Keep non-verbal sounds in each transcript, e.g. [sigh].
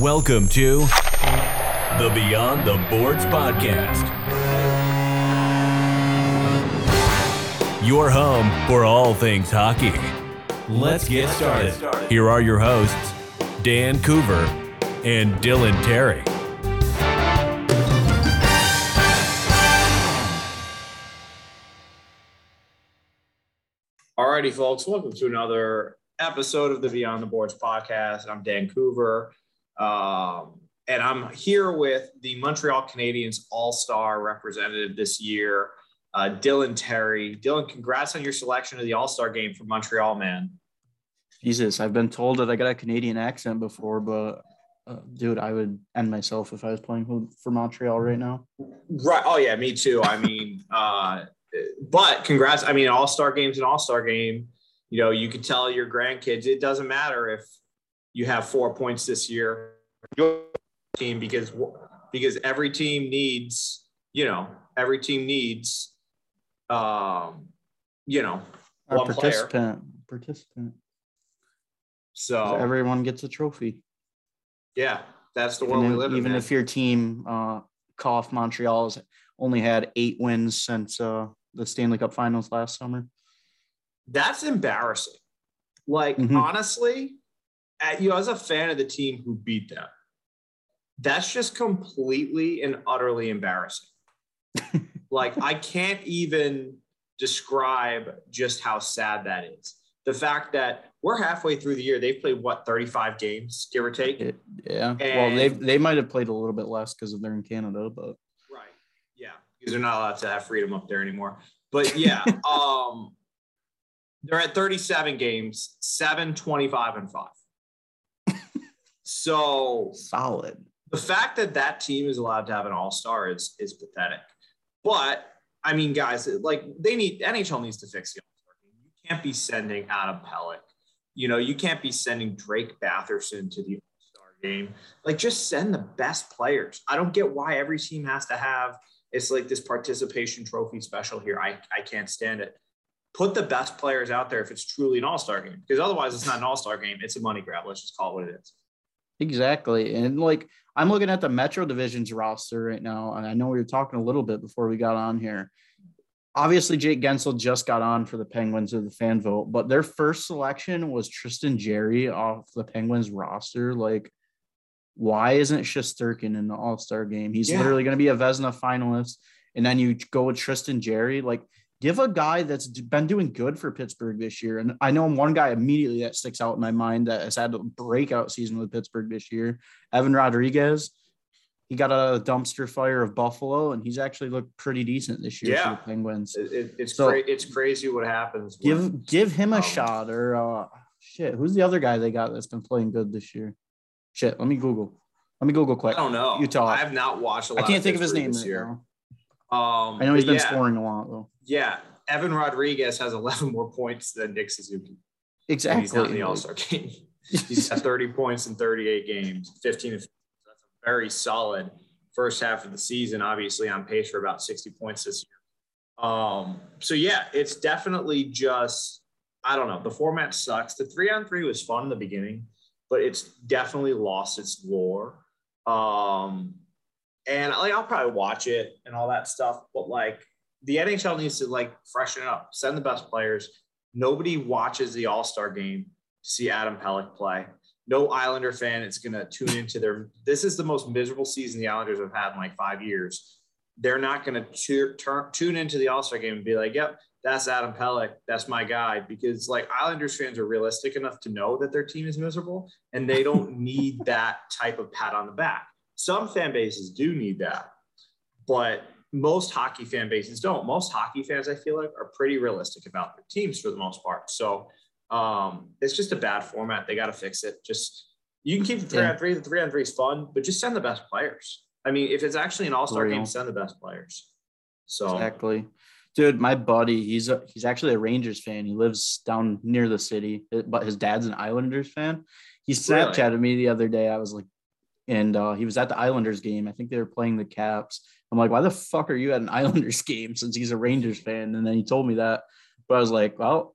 Welcome to the Beyond the Boards podcast. Your home for all things hockey. Let's get started. Here are your hosts, Dan Coover and Dylan Terry. Alrighty, folks, welcome to another episode of the Beyond the Boards podcast. I'm Dan Coover, um, and I'm here with the Montreal Canadiens All Star representative this year, uh, Dylan Terry. Dylan, congrats on your selection of the All Star game for Montreal, man. Jesus, I've been told that I got a Canadian accent before, but uh, dude, I would end myself if I was playing for Montreal right now. Right. Oh yeah, me too. I mean, [laughs] uh, but congrats. I mean, All Star game's an All Star game. You know, you can tell your grandkids it doesn't matter if you have four points this year, your team because because every team needs you know every team needs um you know a one player. participant, participant. So Everyone gets a trophy. yeah, that's the world we live in. even if your team, uh, cough Montreal's only had eight wins since uh, the Stanley Cup Finals last summer. That's embarrassing. Like Mhm. honestly, you know, as a fan of the team who beat them, that's just completely and utterly embarrassing. [laughs] like I can't even describe just how sad that is. The fact that we're halfway through the year, they've played what 35 games, give or take. It- yeah. well, they they might have played a little bit less because they're in Canada, but Right. Yeah. Because they're not allowed to have freedom up there anymore. But yeah, [laughs] um, they're at 37 games, 7, 25, and 5. So solid. the fact that that team is allowed to have an all-star is is pathetic. But I mean, guys, like they need NHL needs to fix the all-star game. You can't be sending Adam Pelech. You know, you can't be sending Drake Batherson to the all-star game. Like, just send the best players. I don't get why every team has to have it's like this participation trophy special here. I, I can't stand it. Put the best players out there if it's truly an all-star game. Because otherwise it's not an all-star game. It's a money grab. Let's just call it what it is. Exactly. And like I'm looking at the Metro Division's roster right now, and I know we were talking a little bit before we got on here. Obviously, Jake Guentzel just got on for the Penguins of the fan vote, but their first selection was Tristan Jarry off the Penguins roster. Like, why isn't Shesterkin in the All Star game? He's Yeah. literally going to be a Vezina finalist, and then you go with Tristan Jarry. Like, give a guy that's been doing good for Pittsburgh this year. And I know one guy immediately that sticks out in my mind that has had a breakout season with Pittsburgh this year, Evan Rodrigues. He got a dumpster fire of Buffalo, and he's actually looked pretty decent this year Yeah. for the Penguins. It, it- it's So- cra- it's crazy what happens. when- Give give him a Um, shot, or uh, shit. Who's the other guy they got that's been playing good this year? Shit, let me Google. Let me Google quick. I don't know. Utah. I have not watched a I lot. I can't think of his name this right year. Um, I know he's been yeah, scoring a lot though. Yeah, Evan Rodrigues has 11 more points than Nick Suzuki. and Exactly. He's not in the All Star game. He's got 30 [laughs] points in 38 games, 15. of- That's a very solid first half of the season. Obviously, on pace for about 60 points this year. Um, so yeah, it's definitely just I don't know. The format sucks. The three on three was fun in the beginning, but it's definitely lost its lore. Um, and like I'll probably watch it and all that stuff, but like the NHL needs to like freshen it up, send the best players. Nobody watches the All Star game to see Adam Pelech play. No Islander fan is going to tune into their. This is the most miserable season the Islanders have had in like five years. They're not going to tune into the All Star game and be like, "Yep, that's Adam Pelech. That's my guy." Because like Islanders fans are realistic enough to know that their team is miserable, and they don't [laughs] need that type of pat on the back. Some fan bases do need that, but most hockey fan bases don't. Most hockey fans, I feel like, are pretty realistic about their teams for the most part. So um, it's just a bad format. They got to fix it. Just you can keep the three Yeah. on three. The three on three is fun, but just send the best players. I mean, if it's actually an all star game, send the best players. So Exactly. Dude, my buddy, he's a, he's actually a Rangers fan. He lives down near the city, but his dad's an Islanders fan. He Really? Snapchatted me the other day. I was like, and uh, he was at the Islanders game. I think they were playing the Caps. I'm like, why the fuck are you at an [laughs] Islanders game since he's a Rangers fan? And then he told me that. But I was like, well,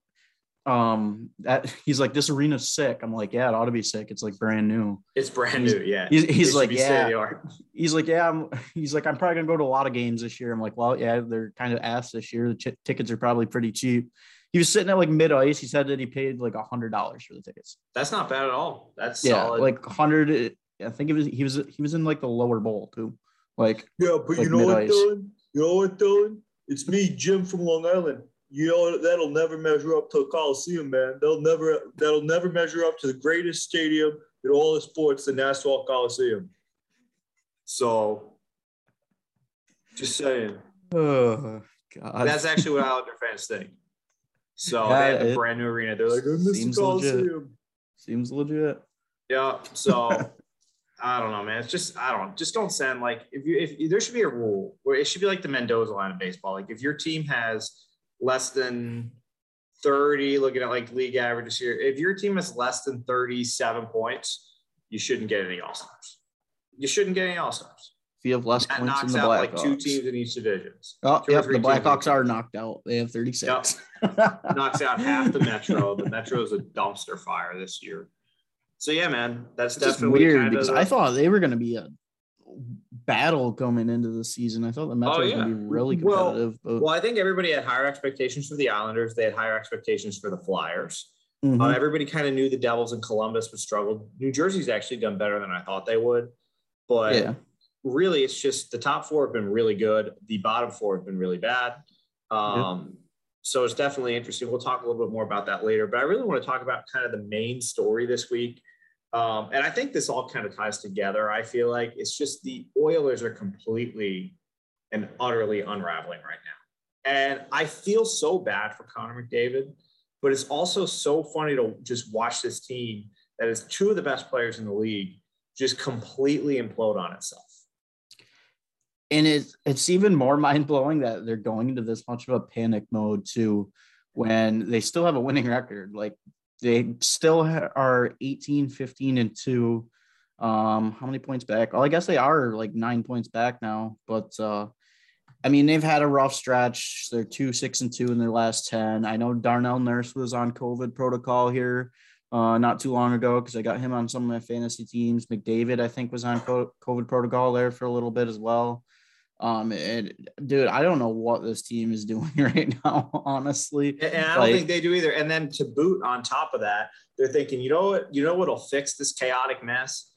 um that [laughs] he's like this arena's sick i'm like yeah it ought to be sick it's like brand new It's brand He's- new. Yeah. he's, he's like yeah [laughs] he's like yeah I'm, he's like i'm probably gonna go to a lot of games this year i'm like well yeah they're kind of ass this year the ch- tickets are probably pretty cheap he was sitting at like mid ice he said that he paid like a hundred dollars for the tickets That's not bad at all. That's yeah solid. like 100 i think it was he was he was in like the lower bowl too like Yeah, but Like you know what, mid-ice. Dylan? You know what, Dylan? It's me, Jim from Long Island. You know that'll never measure up to a Coliseum, man. They'll never that'll never measure up to the greatest stadium in all the sports, the Nassau Coliseum. So, just saying. [sighs] oh god That's actually what Islander fans think. So Yeah, they have a brand new arena. They're like, I miss the Seems legit. Coliseum. seems legit yeah. So I don't know, man. It's just I don't just don't send like if you if there should be a rule where it should be like the Mendoza line of baseball. Like if your team has less than 30, looking at like league averages here, if your team has less than 37 points, you shouldn't get any all stars. You shouldn't get any all stars. if you have less That points in knocks the out Blackhawks like two teams in each division. oh two yep the blackhawks are knocked out they have 36 knocks out half the metro. The metro is a dumpster fire this year. So yeah, man, that's It's definitely weird because of I thought they were going to be a battle coming into the season. I thought the Metro was yeah. going to be really Well- competitive. but Well, I think everybody had higher expectations for the Islanders. They had higher expectations for the Flyers. Mhm. Uh, everybody kind of knew the Devils and Columbus would struggle. New Jersey's actually done better than I thought they would. But yeah, really, it's just the top four have been really good. The bottom four have been really bad. Um, So it's definitely interesting. We'll talk a little bit more about that later. But I really want to talk about kind of the main story this week. Um, and I think this all kind of ties together. I feel like it's just the Oilers are completely and utterly unraveling right now. And I feel so bad for Connor McDavid, but it's also so funny to just watch this team that is two of the best players in the league just completely implode on itself. and it's it's even more [laughs] mind blowing that they're going into this much of a panic mode too, when they still have a winning record. Like they still are 18, 15, and two. Um, how many points back? Well, I guess they are like nine points back now, but uh, I mean, they've had a rough stretch. They're two, six, and two in their last 10. I know Darnell Nurse was on COVID protocol here uh, not too long ago because I got him on some of my fantasy teams. McDavid, I think, was on co- COVID protocol there for a little bit as well. Um, and dude, I don't know what this team is [laughs] doing right now, honestly. And I don't Like- think they do either. And then to boot on top of that, they're thinking, you know what, you know what'll fix this chaotic mess?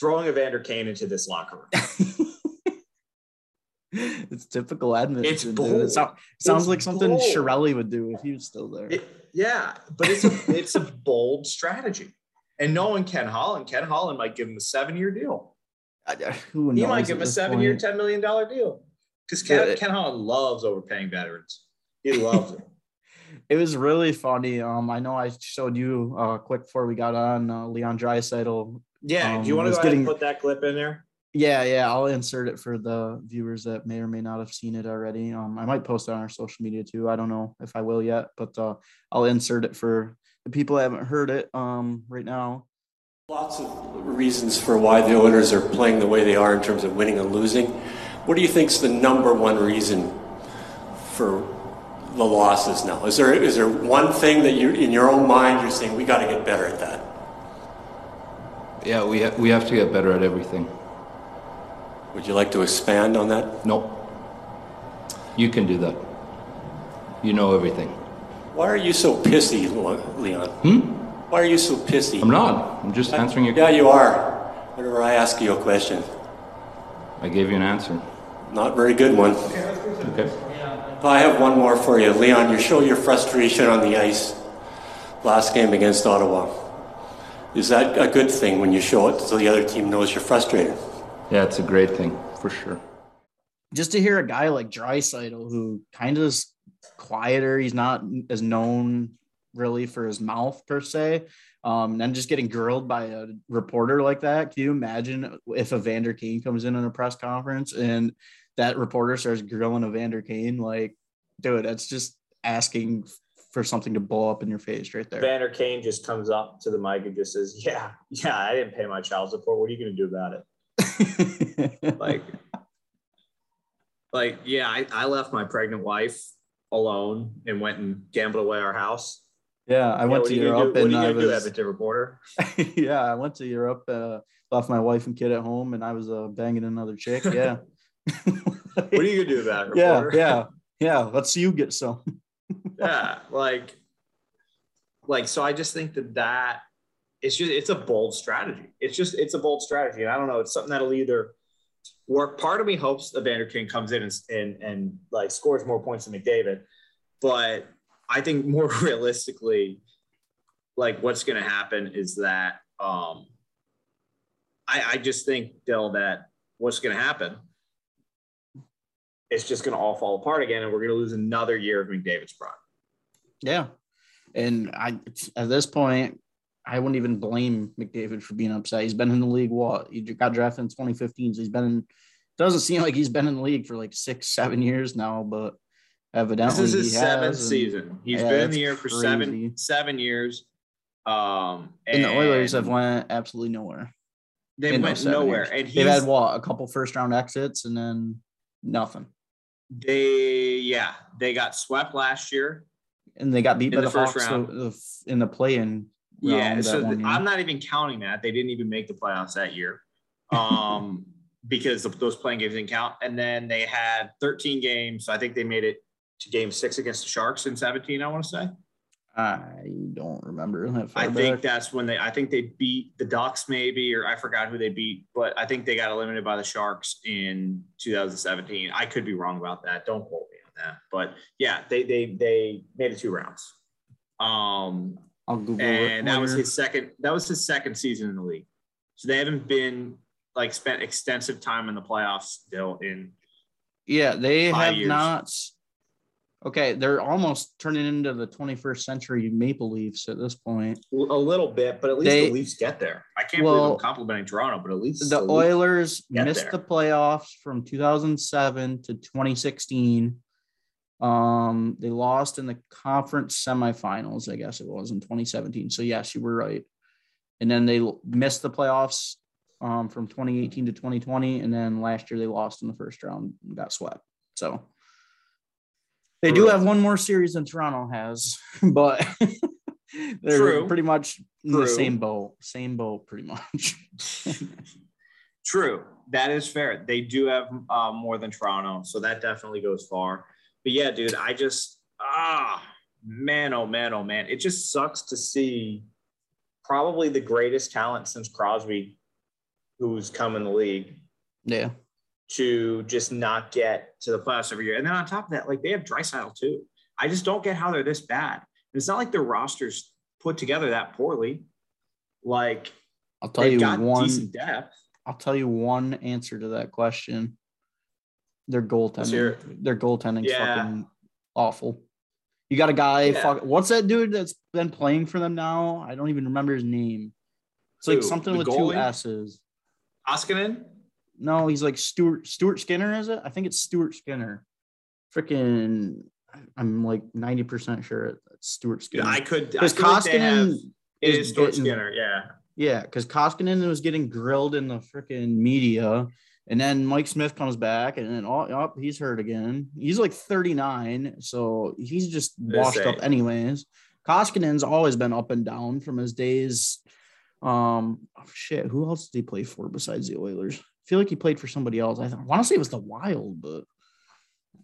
Throwing Evander Kane into this locker room. [laughs] it's typical Edmonton. It's bold. It so- sounds It's like something bold. Chiarelli would do if he was still there. It- yeah, but it's a it's a bold strategy. And knowing Ken Holland, Ken Holland might give him a seven-year deal. Who knows He might give him a seven-year, ten million dollar deal. Because Ken, Yeah. Ken Holland loves overpaying veterans. He [laughs] loves it. It was really funny. Um, I know I showed you uh quick before we got on uh, Leon Draisaitl. Yeah. Um, do you want to go ahead and put that clip in there? Yeah, yeah, I'll insert it for the viewers that may or may not have seen it already. Um, I might post it on our social media too. I don't know if I will yet, but uh, I'll insert it for the people that haven't heard it um right now. Lots of reasons for why the Oilers are playing the way they are in terms of winning and losing. What do you think is the number one reason for the losses now? Is there is there one thing that you in your own mind you're saying we got to get better at that? Yeah, we, ha- we have to get better at everything. Would you like to expand on that? No. You can do that. You know everything. Why are you so pissy, Leon? Hmm? Why are you so pissy? I'm not. I'm just answering your Yeah, you are. Whenever I ask you a question, I gave you an answer. not very good one. Okay. I have one more for you, Leon. You show your frustration on the ice last game against Ottawa. Is that a good thing when you show it so the other team knows you're frustrated? Yeah, it's a great thing for sure. Just to hear a guy like Draisaitl who kind of is quieter, he's not as known really for his mouth per se. Um, and then just getting grilled by a reporter like that. Can you imagine if Evander Kane comes in in a press conference and that reporter starts grilling Evander Kane? Like, dude, that's just asking for something to blow up in your face right there. Vander Kane just comes up to the mic and just says, "Yeah, yeah, I didn't pay my child support. What are you going to do about it?" [laughs] Like, like, yeah, I, I left my pregnant wife alone and went and gambled away our house. Yeah, I Yeah, went to are you gonna Europe do? What and are you I do, was. Edmonton reporter? [laughs] yeah, I went to Europe. Uh, left my wife and kid at home, and I was uh, banging another chick. [laughs] Yeah. What are you gonna do about it, [laughs] yeah, reporter? yeah, yeah. Let's see you get some. yeah, like, like so. I just think that that it's just it's a bold strategy. It's just it's a bold strategy, and I don't know. It's something that'll either work. Part of me hopes that Vander Kane comes in and and, and like scores more points than McDavid, but I think more [laughs] realistically, like what's going to happen is that um, I I just think Dill that what's going to happen. It's just going to all fall apart again, and we're going to lose another year of McDavid's prime. Yeah, and I at this point, I wouldn't even blame McDavid for being upset. He's been in the league. What he got drafted in 2015, so he's been. in Doesn't seem like he's been in the league for like six, seven years now, but evidently This is his he seventh has, season. He's Yeah, been in the year for crazy. seven seven years. Um, And the Oilers have went absolutely nowhere. They went nowhere, years. and They've had what a couple first round exits and then nothing. they yeah they got swept last year. And they got beat by the the, first Hawks round. in the play-in. Yeah, so I'm not even counting that. They didn't even make the playoffs that year. Um, [laughs] because those playing games didn't count. And then they had 13 games. So I think they made it to game six against the Sharks in 17, I want to say. I don't remember that. Far I think back. that's when they I think they beat the Ducks maybe or I forgot who they beat, but I think they got eliminated by the Sharks in 2017. I could be wrong about that. Don't quote me on that. But yeah, they they they made it two rounds. Um and that was his second that was his second season in the league. So they haven't been like spent extensive time in the playoffs still in Yeah, they have years. not. Okay, they're almost turning into the 21st century Maple Leafs at this point. a little bit, but at least They- the Leafs get there. I can't believe I'm complimenting Toronto, but at least The Leafs- Oilers missed there. the playoffs from 2007 to 2016. Um, they lost in the conference semifinals, I guess it was in 2017. So yes, you were right. And then they missed the playoffs um, from 2018 to 2020, and then last year they lost in the first round and got swept. So they do have one more series than Toronto has, [laughs] but [laughs] they're True. pretty much in the same boat. Same boat, pretty much. [laughs] True, that is fair. They do have uh, more than Toronto, so that definitely goes far. But yeah, dude, I just ah man, oh man, oh man, it just sucks to see probably the greatest talent since Crosby, who's come in the league, yeah. To just not get to the playoffs every year. And then on top of that, like they have Draisaitl too. I just don't get how they're this bad. It's not like their rosters put together that poorly. Like I'll tell you one. decent depth. I'll tell you one answer to that question. Their goaltending. Their goaltending's Yeah. fucking awful. You got a guy. Yeah. Fuck, what's that dude that's been playing for them now? I don't even remember his name. It's like something with two goalie? S's. Oskanen? No, he's like Stuart Stuart Skinner. Is it? I think it's Stuart Skinner. Freaking, I'm like ninety percent sure it's Stuart Skinner. I could. Because feel like they have- Koskinen is is Stuart getting- Skinner. Yeah. Yeah, because Koskinen was getting grilled in the freaking media. And then Mike Smith comes back and then oh, oh he's hurt again. He's like 39, so he's just washed up anyways. Koskinen's always been up and down from his days. Um oh, shit, who else did he play for besides the Oilers? Feel like he played for somebody else. I, want to say it was the Wild, but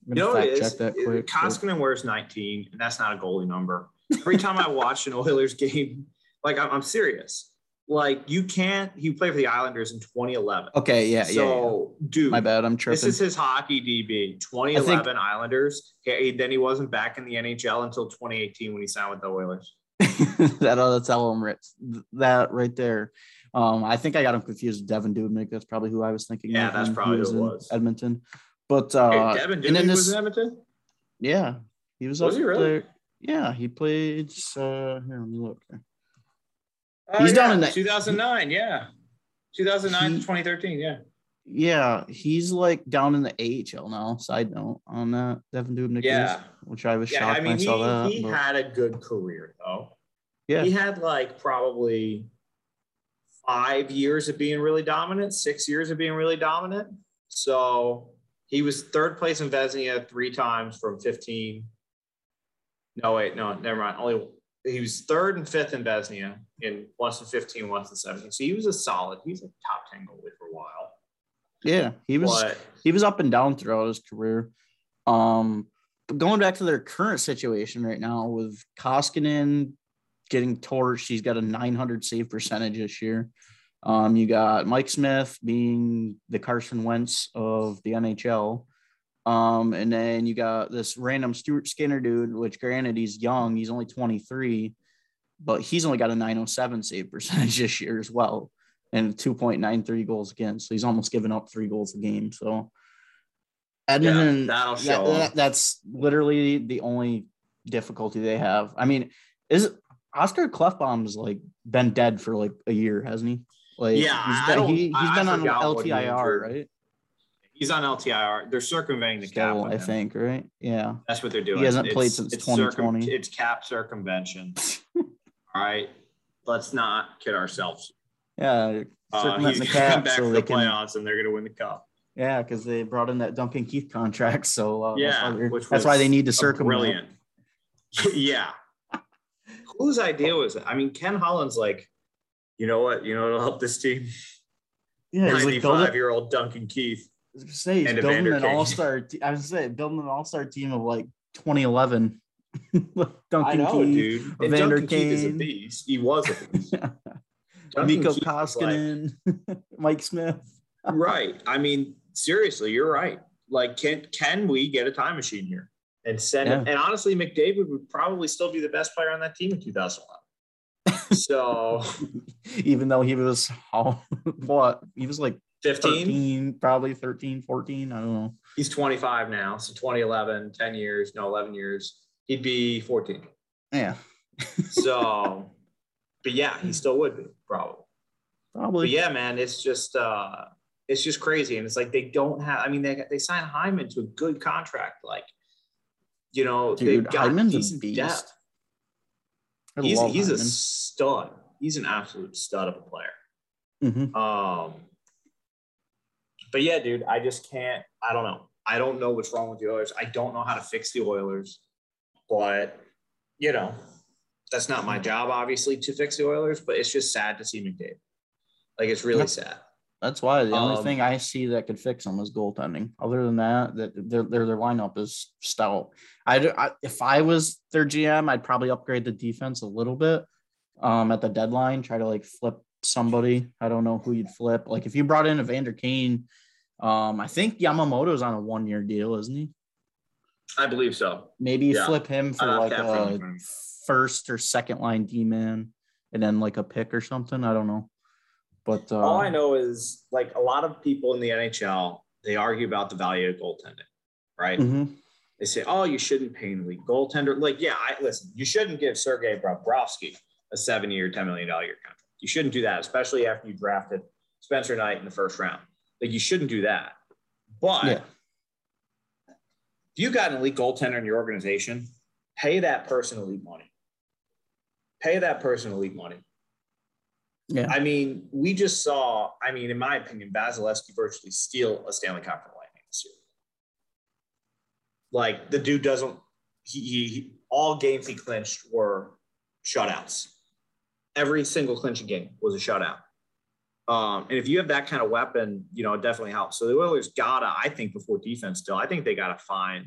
I'm You know fact it is? check that It- quick. but- Koskinen wears 19, and that's not a goalie number. Every time I watch an [laughs] Oilers game, like I'm, I'm serious. Like you can't. He played for the Islanders in 2011. Okay, yeah, yeah, yeah. So, dude, My bad, I'm tripping. This is his hockey DB. 2011 Islanders. Okay, then he wasn't back in the NHL until 2018 when he signed with the Oilers. [laughs] that uh, tell him right, that right there. Um, I think I got him confused with Devin Dubnyk. That's probably who I was thinking. Yeah, that's he probably who it in was. Edmonton. But uh, hey, Devin Dubnyk this, was in Edmonton. yeah, he was, Was he really? there. Yeah, he played. Uh, here, let me look. Oh, He's down yeah, in the- 2009. Yeah, 2009 He- to 2013. Yeah. Yeah, he's like down in the AHL now. Side note on that, Devin Dubnyk. Yeah. is, which I was Yeah, shocked I mean, when I he, saw that. he but- had a good career though. yeah, He had like probably five years of being really dominant, six years of being really dominant. So he was third place in Vezina three times from 15. No, wait, no, never mind. Only he was third and fifth in Vezina in once in 15, once in 17. So he was a solid. He's a top 10 goalie for a while. Yeah, he was But he was up and down throughout his career. Um, but going back to their current situation right now with Koskinen getting torched, he's got a 900 save percentage this year. Um, you got Mike Smith being the Carson Wentz of the NHL. Um, and then you got this random Stuart Skinner dude, which granted he's young, he's only 23, but he's only got a 907 save percentage [laughs] this year as well, and 2.93 goals against. So he's almost given up three goals a game. So Edmonton, that'll that- that- that's literally the only difficulty they have. I mean, is Oscar Klefbom's like been dead for like a year, hasn't he? Like, Yeah, he's I been, don't- he, I- he's I been on he LTIR, right? he's on LTIR. They're circumventing the cap. Still, with I think, right? Yeah. That's what they're doing. He hasn't played since it's circum- 2020. it's cap circumvention. [laughs] All right. Let's not kid ourselves. Yeah. Uh, he's the going to come cap back so for they the can, playoffs and they're going to win the cup. yeah, because they brought in that Duncan Keith contract. So uh, Yeah, that's, why, that's why they need to circumvent. Brilliant. [laughs] yeah. Whose idea was it? I mean, Ken Holland's like, you know what? You know what'll help this team? Yeah, he's like 95 year old Duncan Keith. I was gonna say he's building Evander an Kane. all star. Te- I was gonna say building an all star team of like 2011. [laughs] Duncan I know, Keith, dude. And Evander Duncan Keith is a beast. He was a beast. [laughs] Miko Keith was like- [laughs] Mike Smith. right. I mean, seriously, you're right. Like, can can we get a time machine here and send Yeah. it? And honestly, McDavid would probably still be the best player on that team in 2011. so [laughs] Even though he was how [laughs] what he was like 15, 13, probably 13, 14. I don't know. he's 25 now. So 2011, 10 years, no, 11 years. He'd be 14. Yeah, [laughs] So, but yeah, he still would be probably. probably. But yeah, man, it's just uh it's just crazy. And it's like they don't have I mean, they they signed Hyman to a good contract. Like, you know, Dude, they've got Hyman's decent beast. depth. He's he's a stud. He's an absolute stud of a player. Mhm. Um but yeah, dude, I just can't, I don't know. I don't know what's wrong with the Oilers. I don't know how to fix the Oilers, but you know, that's not my job, obviously, to fix the Oilers, but it's just sad to see McDavid. Like it's really Yep. sad. That's why the only Um, thing I see that could fix them is goaltending. Other than that, that their their, their lineup is stout. I, I if I was their GM, I'd probably upgrade the defense a little bit um, at the deadline. Try to like flip somebody. I don't know who you'd flip. Like if you brought in Evander Kane, um, I think Yamamoto's on a one year deal, isn't he? I believe so. Maybe you Yeah. flip him for like a first or second line D man, and then like a pick or something. I don't know. But uh, All I know is like a lot of people in the NHL, they argue about the value of goaltending, right? mhm. They say, oh, you shouldn't pay an elite goaltender. Like, yeah, I listen, you shouldn't give Sergei Bobrovsky a seven year, $10 million year contract. You shouldn't do that, especially after you drafted Spencer Knight in the first round. Like, you shouldn't do that. But Yeah. if you got an elite goaltender in your organization, pay that person elite money. Pay that person elite money. Yeah. I mean, we just saw, I mean, in my opinion, Vasilevsky virtually steal a Stanley Cup from Lightning this year. Like the dude doesn't, he, he, he- all games he clinched were shutouts. Every single clinching game was a shutout. Um, and if you have that kind of weapon, you know, it definitely helps. So the Oilers gotta, I think, before defense still, I think they gotta find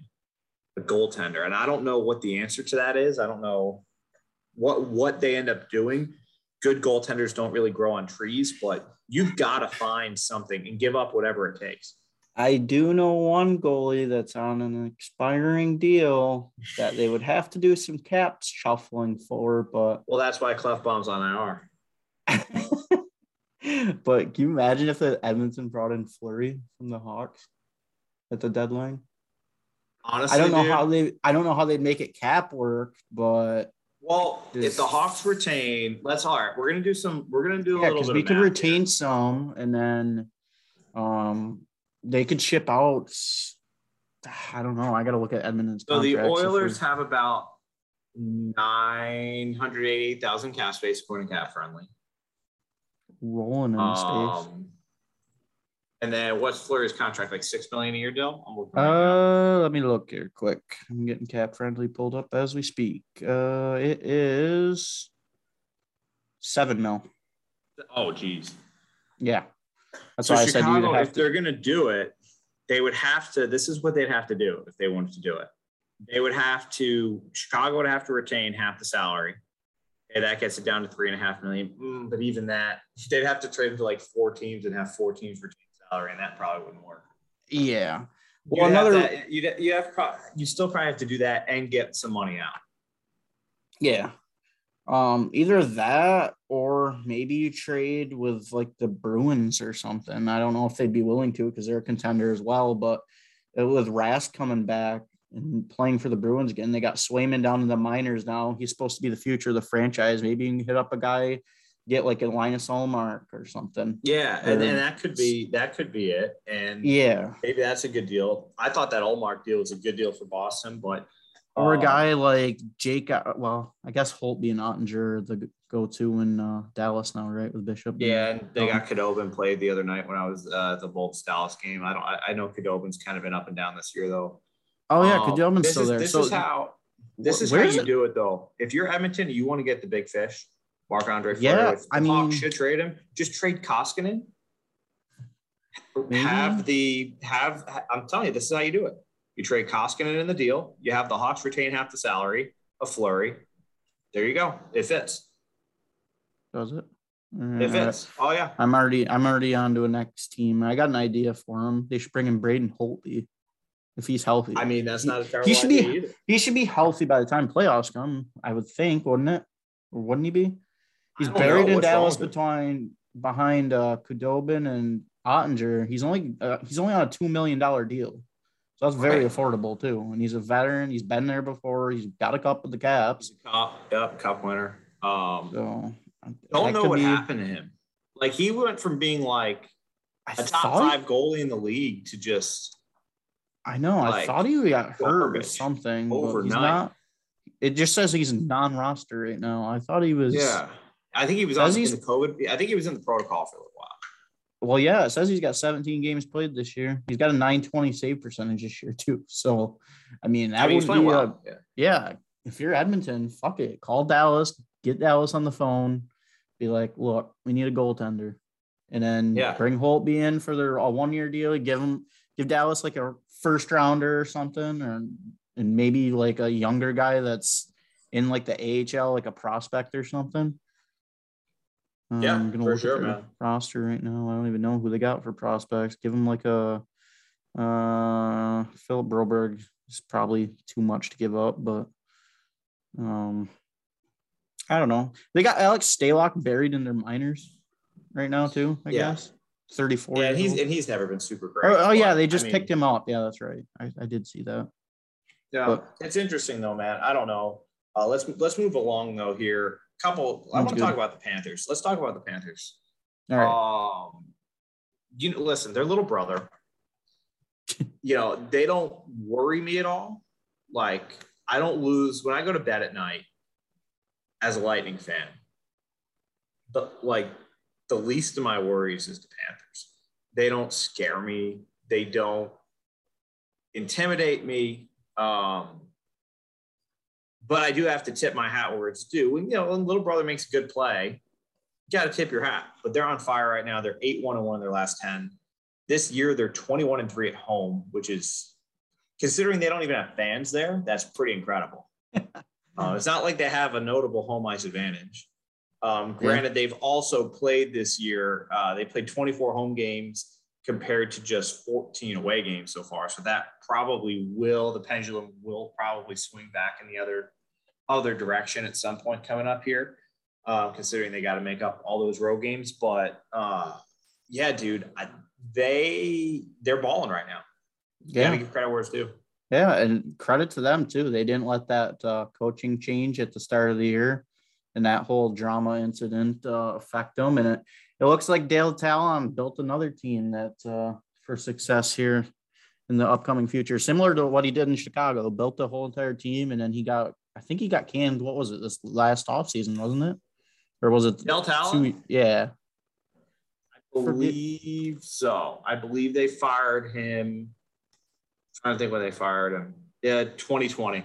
a goaltender. And I don't know what the answer to that is. I don't know what what they end up doing. Good goaltenders don't really grow on trees, but you've got to find something and give up whatever it takes. I do know one goalie that's on an expiring deal that they would have to do some caps shuffling for, but Well, that's why Klefbom's on IR. [laughs] but can you imagine if the Edmonton brought in Fleury from the Hawks at the deadline? Honestly, I don't know dude, how they I don't know how they'd make it cap work, but Well, if the Hawks retain, let's all right. We're gonna do some. We're gonna do a yeah, little because bit. we math retain here. some and then um they could ship out I don't know. I gotta look at Edmonton's So the contracts if we- Oilers have about nine hundred eighty thousand cap space according to Cap Friendly. rolling in the space. And then what's Fleury's contract? Like six million a year deal? Uh, let me look here quick. I'm getting cap friendly pulled up as we speak. Uh, it is seven mil. Oh, geez. Yeah, that's So why I said you'd have if to. they're going to do it, they would have to. This is what they'd have to do if they wanted to do it. They would have to. Chicago would have to retain half the salary. And that gets it down to three and a half million. Mm, but even that, they'd have to trade him to like four teams and have four teams retain salary, and that probably wouldn't work. Yeah. You'd Well, have another. that- you'd, you have pro- you still probably have to do that and get some money out. Yeah. Um, either that or maybe you trade with like the Bruins or something. I don't know if they'd be willing to because they're a contender as well. But with Rask coming back and playing for the Bruins again, they got Swayman down in the minors now. He's supposed to be the future of the franchise. Maybe you can hit up a guy, get like a Linus Ullmark or something. Yeah, and, Or- and that could be that could be it. And Yeah. maybe that's a good deal. I thought that Allmark deal was a good deal for Boston, but Or a um, guy like Jake, uh, well, I guess Holtby and Oettinger, the go to in uh, Dallas now, right? With Bishop. Yeah, and they Um, got Khudobin played the other night when I was uh, at the Bolts Dallas game. I don't. I, I know Khudobin's kind of been up and down this year though. Oh yeah, Um, still is, there. This so is how. This is how you it- do it though. If you're Edmonton, you want to get the big fish. Marc-Andre. Yeah, I I mean- mean, should trade him. Just trade Koskinen. Maybe. Have the have. I'm telling you, this is how you do it. You trade Koskinen in the deal. You have the Hawks retain half the salary of Fleury. There you go. It fits. Does it? It fits. Oh yeah. I'm already I'm already on to a next team. I got an idea for him. They should bring in Braden Holtby if he's healthy. I mean, that's not a He- terrible he should be- either. he should be healthy by the time playoffs come. I would think, wouldn't it? Or wouldn't he be? He's buried in Dallas between behind uh Khudobin and Oettinger. He's only uh, he's only on a two million dollar deal, so that's very Right. affordable too. And he's a veteran. He's been there before. He's got a cup with the Caps. He's a cup, yep, cup winner. Um, So don't know what be- happened to him. Like he went from being like I a top five goalie in the league to just I know. I thought he got hurt or something. Overnight. not. It just says he's non-roster right now. I thought he was. yeah. I think he was on the COVID. I think he was in the protocol for a little while. Well, yeah, it says he's got 17 games played this year. He's got a 920 save percentage this year too. So, I mean, that I mean, would be playing a- well. Yeah. yeah. If you're Edmonton, fuck it. Call Dallas, get Dallas on the phone, be like, look, we need a goaltender, and then Yeah. bring Holtby in for their a one year deal. Give him, give Dallas like a first rounder or something, or and maybe like a younger guy that's in like the AHL, like a prospect or something. Yeah, I'm gonna for look sure, at their man. roster right now. I don't even know who they got for prospects. Give them like a uh Philip Broberg is probably too much to give up, but um I don't know. They got Alex Stalock buried in their minors right now too, I Yeah. guess. 34. Yeah, and he's old. and he's never been super great. Oh, oh, yeah, they I just mean, picked him up. Yeah, that's right. I, I did see that. Yeah, but- it's interesting though, man. I don't know. Uh, let's let's move along though here. Couple. I want to talk about the Panthers. Let's talk about the Panthers. All right. Um, you know, listen, their little brother. [laughs] you know, they don't worry me at all. Like, I don't lose when I go to bed at night as a Lightning fan. But like, the least of my worries is the Panthers. They don't scare me. They don't intimidate me. Um, but I do have to tip my hat where it's due. And you know, when little brother makes a good play, you got to tip your hat. But they're on fire right now. They're eight one and one in their last ten. This year they're twenty one and three at home, which is considering they don't even have fans there. That's pretty incredible. [laughs] uh, it's not like they have a notable home ice advantage. Um, granted, they've also played this year. Uh, they played 24 home games compared to just 14 away games so far. So that probably will the pendulum will probably swing back in the other other direction at some point coming up here, uh, considering they got to make up all those road games. But uh, yeah, dude, I, they they're balling right now. Yeah. Gotta give credit where it's due. Yeah, and credit to them too. They didn't let that uh, coaching change at the start of the year and that whole drama incident uh, affect them. And it, it looks like Dale Tallon built another team that uh, for success here in the upcoming future, similar to what he did in Chicago. Built the whole entire team, and then he got, I think he got canned. What was it? This last offseason, wasn't it? Or was it Dale Tallon? two? Yeah, I believe so. I believe they fired him. trying to think when they fired him. Yeah, 2020.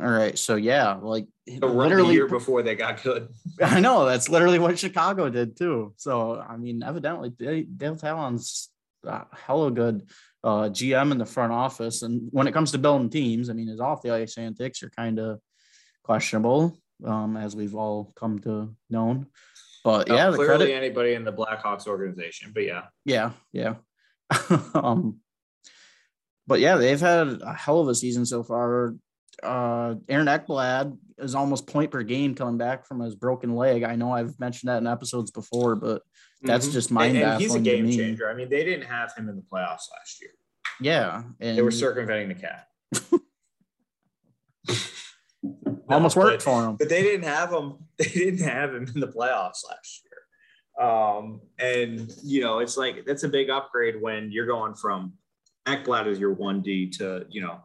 All right. So yeah, like The literally year [laughs] before they got good. I know that's literally what Chicago did too. So I mean, evidently Dale Tallon's a hella good uh, GM in the front office, and when it comes to building teams, I mean, his off the ice antics are kind of questionable, um, as we've all come to known. But yeah, Uh, clearly credit, anybody in the Blackhawks organization, but yeah, yeah, yeah. [laughs] um, but yeah, they've had a hell of a season so far. Uh, Aaron Ekblad is almost point per game coming back from his broken leg. I know I've mentioned that in episodes before, but that's Mhm. just and, mind and he's a game me. changer. I mean, they didn't have him in the playoffs last year. Yeah, and They were circumventing the cat. [laughs] almost worked but- for him. but they didn't have him. [laughs] They didn't have him in the playoffs last year. Um, and you know, it's like that's a big upgrade when you're going from Ekblad as your one D to you know,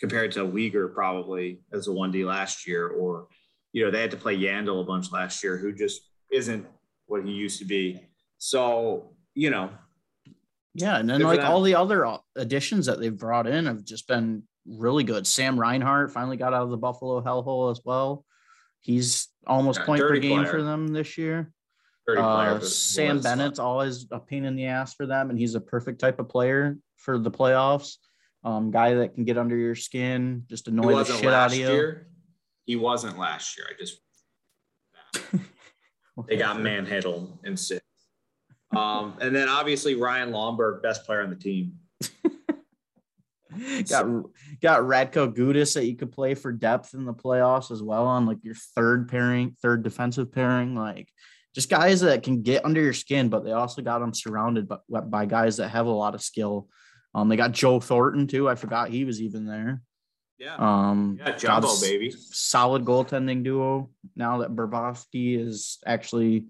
compared to Weegar probably as a one D last year, or you know, they had to play Yandle a bunch last year, who just isn't what he used to be. So you know, Yeah, and then like them. all the other uh, additions that they've brought in have just been really good. Sam Reinhart finally got out of the Buffalo hellhole as well. He's almost Yeah, point per game player. for them this year. Uh, Sam Bennett's always a pain in the ass for them, and he's a perfect type of player for the playoffs. Um, guy that can get under your skin, just annoy the shit out of you. year. He wasn't last year. I just [laughs] they got manhandled in six. Um, and then obviously Ryan Lomberg, best player on the team. [laughs] got got Radko Gudas that you could play for depth in the playoffs as well on like your third pairing, third defensive pairing, like just guys that can get under your skin, but they also got them surrounded by, by guys that have a lot of skill. Um, they got Joe Thornton too. I forgot he was even there. Yeah, Um, yeah, Jumbo baby. solid goaltending duo. Now that Bobrovsky is actually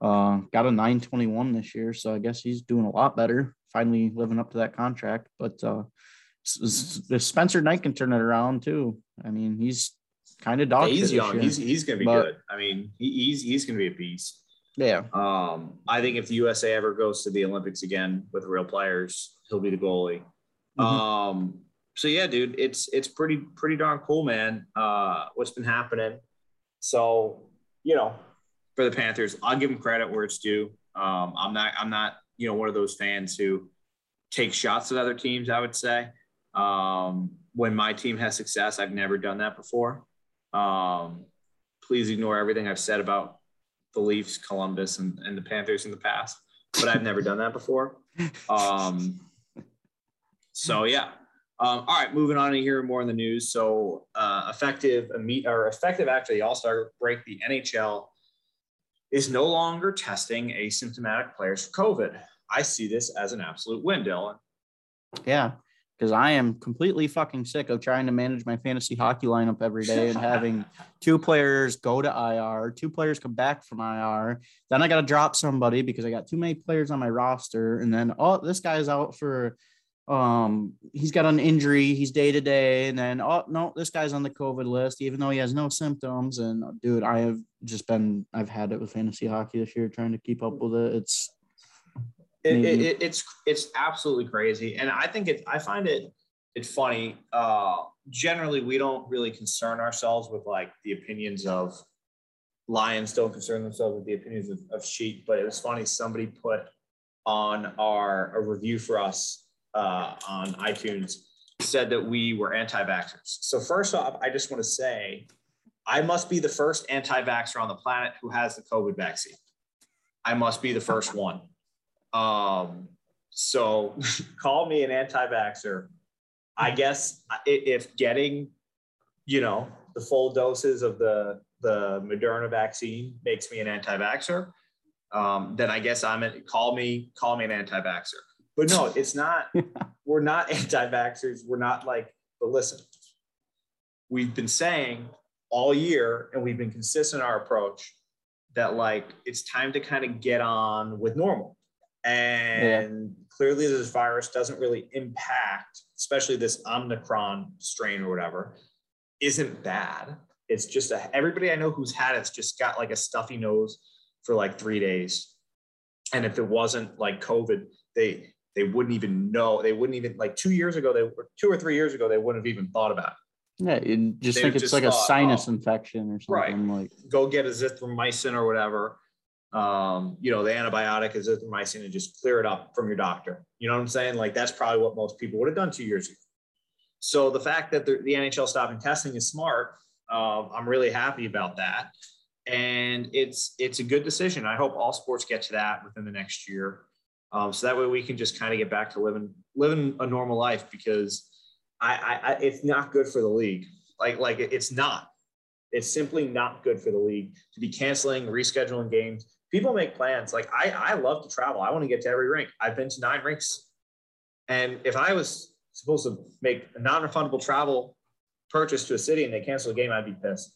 uh, got a 921 this year, so I guess he's doing a lot better. Finally living up to that contract. But uh, if Spencer Knight can turn it around too. I mean, he's kind of dog shit he's young. year. He's he's gonna be good. I mean, he, he's he's gonna be a beast. Yeah, Um, I think if the USA ever goes to the Olympics again with real players, he'll be the goalie. Mhm. Um, so yeah, dude, it's it's pretty pretty darn cool, man. Uh, what's been happening? So you know, for the Panthers, I'll give them credit where it's due. Um, I'm not I'm not you know one of those fans who take shots at other teams. I would say um, when my team has success, I've never done that before. Um, please ignore everything I've said about the Leafs, Columbus, and, and the Panthers in the past, but I've never done that before. [laughs] Um, so yeah. Um, all right, moving on to hear more in the news. So uh, effective, imme- or effective actually, the All Star break, the NHL is no longer testing asymptomatic players for COVID. I see this as an absolute win, Dylan. yeah. Because I am completely fucking sick of trying to manage my fantasy hockey lineup every day and having [laughs] two players go to IR, two players come back from IR. Then I got to drop somebody because I got too many players on my roster. And then, oh, this guy's out for, um, he's got an injury. He's day to day. And then, oh, no, this guy's on the COVID list, even though he has no symptoms. And dude, I have just been, I've had it with fantasy hockey this year trying to keep up with it. It's, it, it, Mhm. it- it's it's absolutely crazy. And i think it i find it it's funny uh generally we don't really concern ourselves with like the opinions of lions don't concern themselves with the opinions of, of sheep but it was funny somebody put on our a review for us uh on itunes said that we were anti-vaxxers. So first off i just want to say i must be the first anti-vaxxer on the planet who has the covid vaccine. I must be the first one um, so [laughs] call me an anti-vaxxer. I guess if getting, you know, the full doses of the the Moderna vaccine makes me an anti-vaxxer, um, then I guess I'm a, call me call me an anti-vaxxer. But no, it's not. [laughs] we're not anti-vaxxers. We're not like. But listen, we've been saying all year, and we've been consistent in our approach that like it's time to kind of get on with normal. And clearly, this virus doesn't really impact, especially this Omicron strain or whatever, isn't bad. It's just a, everybody I know who's had it's just got like a stuffy nose for like three days. And if it wasn't like COVID, they they wouldn't even know. They wouldn't even like two years ago. They were two or three years ago. They wouldn't have even thought about it. Yeah, you just They think it's just like a sinus oh, infection or right. something like. Go get azithromycin or whatever. Um, you know, the antibiotic is azithromycin and just clear it up from your doctor. You know what I'm saying? Like that's probably what most people would have done two years ago. So the fact that the, the NHL stopping testing is smart. Uh, I'm really happy about that, and it's it's a good decision. I hope all sports get to that within the next year, um, so that way we can just kind of get back to living living a normal life because I, I, I it's not good for the league. Like like it's not. It's simply not good for the league to be canceling, rescheduling games. People make plans. Like I, I love to travel. I want to get to every rink. I've been to nine rinks, and if I was supposed to make a non-refundable travel purchase to a city and they cancel a game, I'd be pissed.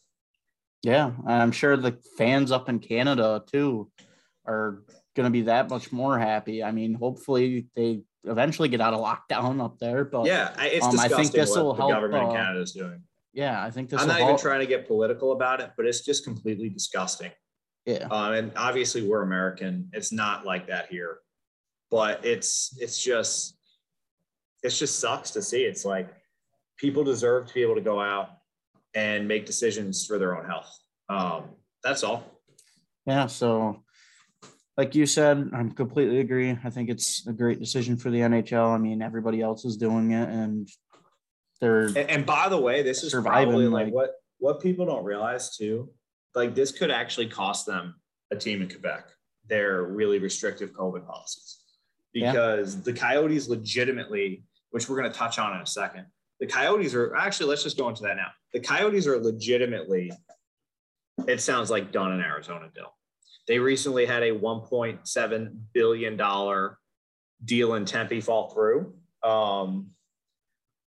Yeah, I'm sure the fans up in Canada too are going to be that much more happy. I mean, hopefully they eventually get out of lockdown up there. But Yeah, I- it's Um, I disgusting think this what will the help, government in uh, Canada is doing. yeah, I think this I'm not even help. trying to get political about it, but it's just completely disgusting. Yeah, Um, and obviously we're American. It's not like that here, but it's it's just it's just sucks to see. It's like people deserve to be able to go out and make decisions for their own health. Um, that's all. yeah. So, like you said, I'm completely agree. I think it's a great decision for the NHL. I mean, everybody else is doing it, and they're And, and by the way, this is Surviving, probably like like- what what people don't realize too. Like this could actually cost them a team in Quebec. Their really restrictive COVID policies, Yeah. because the Coyotes legitimately, which we're going to touch on in a second, the Coyotes are actually. Let's just go into that now. The Coyotes are legitimately. It sounds like done in Arizona, Dill. They recently had a 1.7 billion dollar deal in Tempe fall through. Um,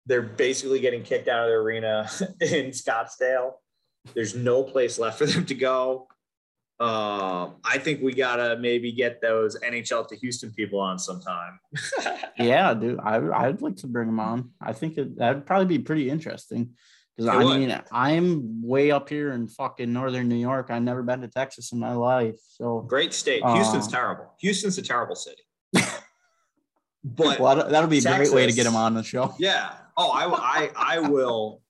they're basically getting kicked out of their arena [laughs] in Scottsdale. There's no place left for them to go. Um, I think we gotta maybe get those NHL to Houston people on sometime. [laughs] yeah, dude. I I'd like to bring them on. I think it, that'd probably be pretty interesting because I would. mean I'm way up here in fucking northern New York. I've never been to Texas in my life, so Great state. Uh, Houston's terrible. Houston's a terrible city. [laughs] but well, that'll- be a great way to get him on the show. yeah. Oh, I, I, I will.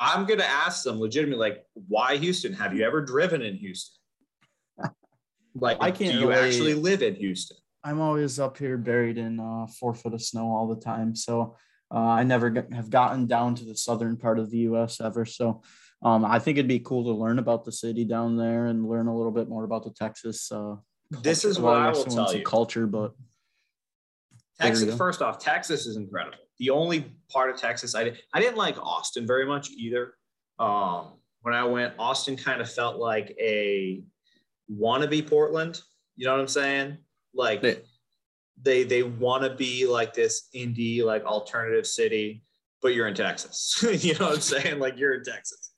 I'm gonna ask them legitimately, like, why Houston? Have you ever driven in Houston? [laughs] Like, I can't do you really- actually live in Houston? I'm always up here buried in uh, four foot of snow all the time, so uh, I never have gotten down to the southern part of the U.S. ever. So um, I think it'd be cool to learn about the city down there and learn a little bit more about the Texas. Uh, This is what Well, I guess will tell you. Culture, but Texas, first off, Texas is incredible. The only part of Texas I I didn't like Austin very much either. Um, when I went, Austin kind of felt like a wannabe Portland. You know what I'm saying? Like Yeah. they they want to be like this indie like alternative city, but you're in Texas. [laughs] you know what I'm saying? Like you're in Texas.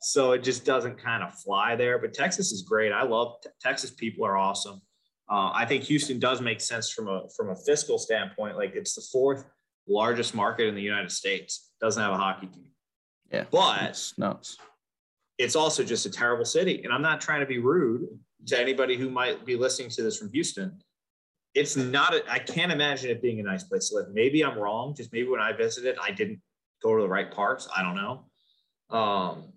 So it just doesn't kind of fly there. But Texas is great. I love Texas. People are awesome. Uh, I think Houston does make sense from a from a fiscal standpoint. Like it's the fourth largest market in the United States. Doesn't have a hockey team, yeah, but it's nuts. it's also just a terrible city. And I'm not trying to be rude to anybody who might be listening to this from Houston. It's not. A, I can't imagine it being a nice place to live. Maybe I'm wrong. Just maybe when I visited, I didn't go to the right parks. I don't know. Um,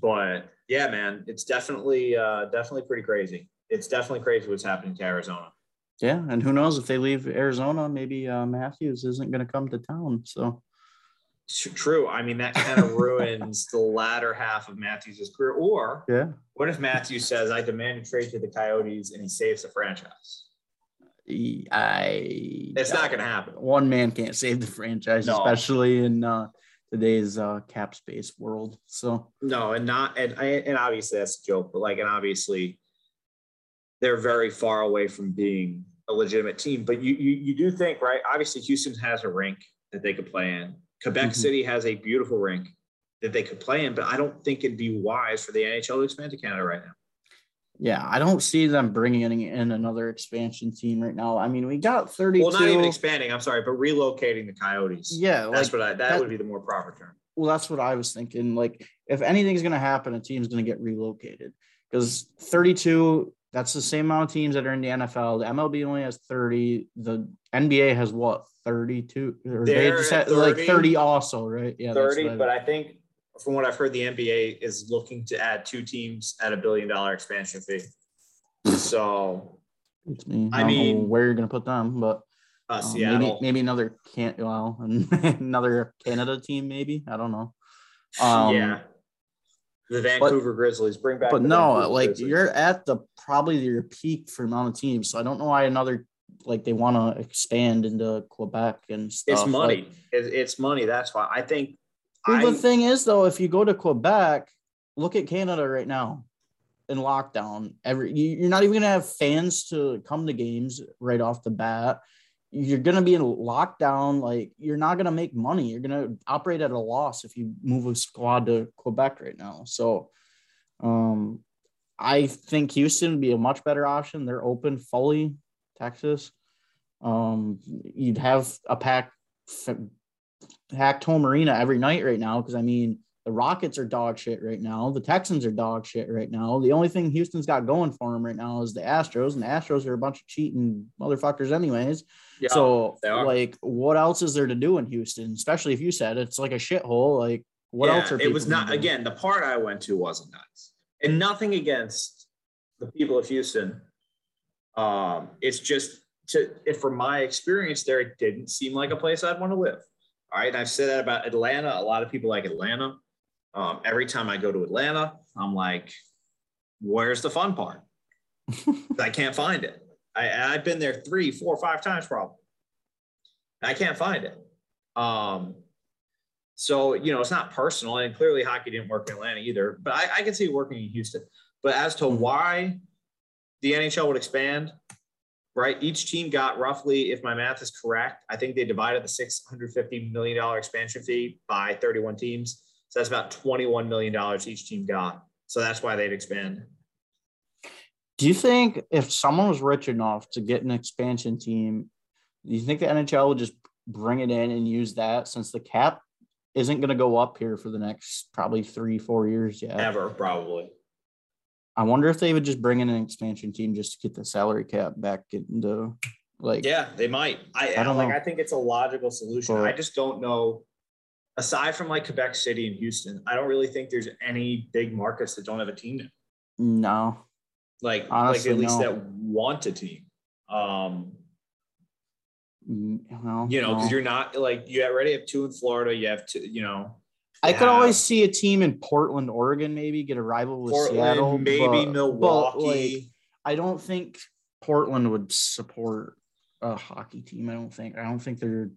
but yeah, man, it's definitely uh, definitely pretty crazy. It's definitely crazy what's happening to Arizona. Yeah, and who knows if they leave Arizona, maybe uh, Matthews isn't going to come to town. So True. I mean, that kind of ruins the latter half of Matthews' career. Or yeah, what if Matthews says, I demand a trade to the Coyotes and he saves the franchise? I It's not going to happen. one man can't save the franchise, No. especially in uh, today's uh, cap space world. So No, and not, and, and obviously that's a joke, but like, and obviously they're very far away from being a legitimate team. But you, you, you do think, right? Obviously, Houston has a rink that they could play in. Quebec Mhm. City has a beautiful rink that they could play in, but I don't think it'd be wise for the NHL to expand to Canada right now. yeah, I don't see them bringing in, in another expansion team right now. I mean, we got 32. Well, not even expanding. I'm sorry, but relocating the Coyotes. yeah, that's like, what I. That, that- would be the more proper term. well, that's what I was thinking. Like, if anything's going to happen, a team's going to get relocated because 32 That's the same amount of teams that are in the NFL. The MLB only has 30. The NBA has what 32? Or they They're just had like 30. 30 also, right? Yeah, 30, but I think from what I've heard, the NBA is looking to add two teams at a billion dollar expansion fee. So it's me. I I, mean, where you're gonna put them, but uh, um, maybe maybe another can well [laughs] another Canada team, maybe I don't know. Um, yeah, the Vancouver Grizzlies bring back. but no, Vancouver like Grizzlies. you're at the probably your peak for amount of teams. So I don't know why another like they want to expand into Quebec and stuff. It's money. Like, It's, it's money. That's why I think. Well, I, the thing is, though, if you go to Quebec, look at Canada right now in lockdown. Every you, you're not even gonna have fans to come to games right off the bat. You're gonna be in lockdown. Like you're not gonna make money. You're gonna operate at a loss if you move a squad to Quebec right now. So, um, I think Houston would be a much better option. They're open fully. Texas. Um, you'd have a pack packed home arena every night right now because I mean the Rockets are dog shit right now. The Texans are dog shit right now. The only thing Houston's got going for them right now is the Astros, and the Astros are a bunch of cheating motherfuckers, anyways. yeah, so, like, what else is there to do in Houston? Especially if you said it's like a shithole. Like, what yeah, else are it was not gonna do? again. The part I went to wasn't nice, and nothing against the people of Houston. Um, it's just to if from my experience there, it didn't seem like a place I'd want to live. All right, and I've said that about Atlanta. A lot of people like Atlanta. Um, every time I go to Atlanta, I'm like, "Where's the fun part?" [laughs] I can't find it. I, I've been there three, four, five times probably. I can't find it. Um, so you know, it's not personal, and clearly hockey didn't work in Atlanta either. But I, I can see it working in Houston. But as to why the NHL would expand, right? Each team got roughly, if my math is correct, I think they divided the six hundred fifty million dollar expansion fee by thirty one teams. So that's about twenty one million dollars each team got. So that's why they'd expand. Do you think if someone was rich enough to get an expansion team, do you think the NHL would just bring it in and use that since the cap isn't going to go up here for the next probably three, four years yet? Ever probably. I wonder if they would just bring in an expansion team just to get the salary cap back into like Yeah, they might. I, I don't like. know. I think it's a logical solution. But- I just don't know. Aside from like Quebec City and Houston, I don't really think there's any big markets that don't have a team no. Like, Honestly, like at least no. that want a team. Um, Mm, Well, you know, because no. you're not like you already have two in Florida. You have two. You know, I could have always see a team in Portland, Oregon, maybe get a rival with Portland, Seattle. maybe but- but, Milwaukee. like, I don't think Portland would support a hockey team. I don't think. I don't think their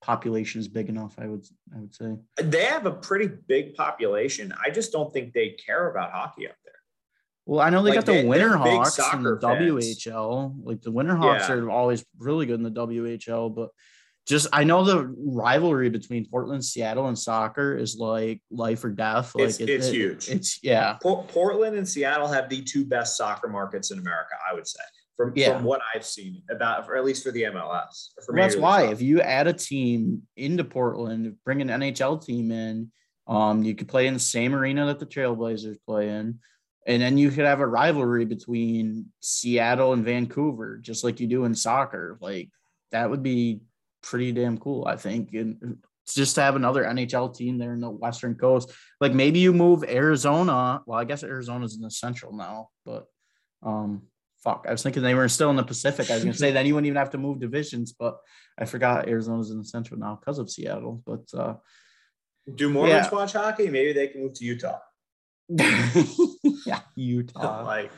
population is big enough. I would. I would say. they have a pretty big population. I just don't think they care about hockey up there. Well, I know they Like, got the they- they're Winter Hawks in the fans. WHL. Like the Winter Hawks Yeah. are always really good in the WHL, but just I know the rivalry between Portland, Seattle, and soccer is like life or death. Like It's- it's huge. It's yeah. Por- Portland and Seattle have the two best soccer markets in America, I would say, from, Yeah. from what I've seen about, or at least for the MLS. for Well, that's why if you add a team into Portland, bring an NHL team in, um, you could play in the same arena that the Trailblazers play in, and then you could have a rivalry between Seattle and Vancouver, just like you do in soccer. Like that would be pretty damn cool, I think. And just to have another NHL team there in the Western Coast. Like maybe you move Arizona. Well, I guess Arizona's in the Central now, but um, fuck, I was thinking they were still in the Pacific. I was gonna say then you wouldn't even have to move divisions, but I forgot Arizona's in the Central now because of Seattle. But uh, Do Mormons Yeah. watch hockey? Maybe they can move to Utah. [laughs] yeah, Utah. [laughs] like,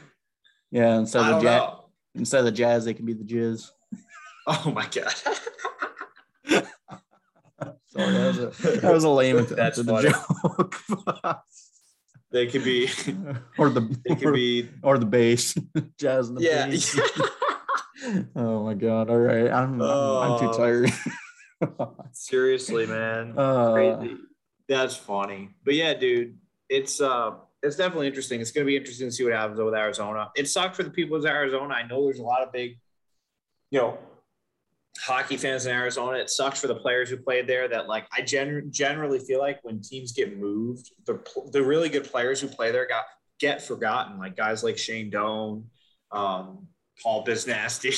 Yeah, instead I of the jazz, know. instead of the Jazz, they can be the Jizz. [laughs] Oh my God. Sorry, that was a, that was a lame attempt That's at a joke. They could be, [laughs] or the they could or, be, [laughs] or the bass, [laughs] Jazz and the yeah. bass. oh my god! All right, I'm I'm, I'm too Oh. tired. Seriously, man. Uh, Crazy. That's funny. But yeah, dude, it's uh it's definitely interesting. It's gonna be interesting to see what happens with Arizona. It sucked for the people of Arizona. I know there's a lot of big, you know, hockey fans in Arizona. It sucks for the players who played there that like I gen- generally feel like when teams get moved, the the really good players who play there got get forgotten, like guys like Shane Doan, um, Paul Biznasty.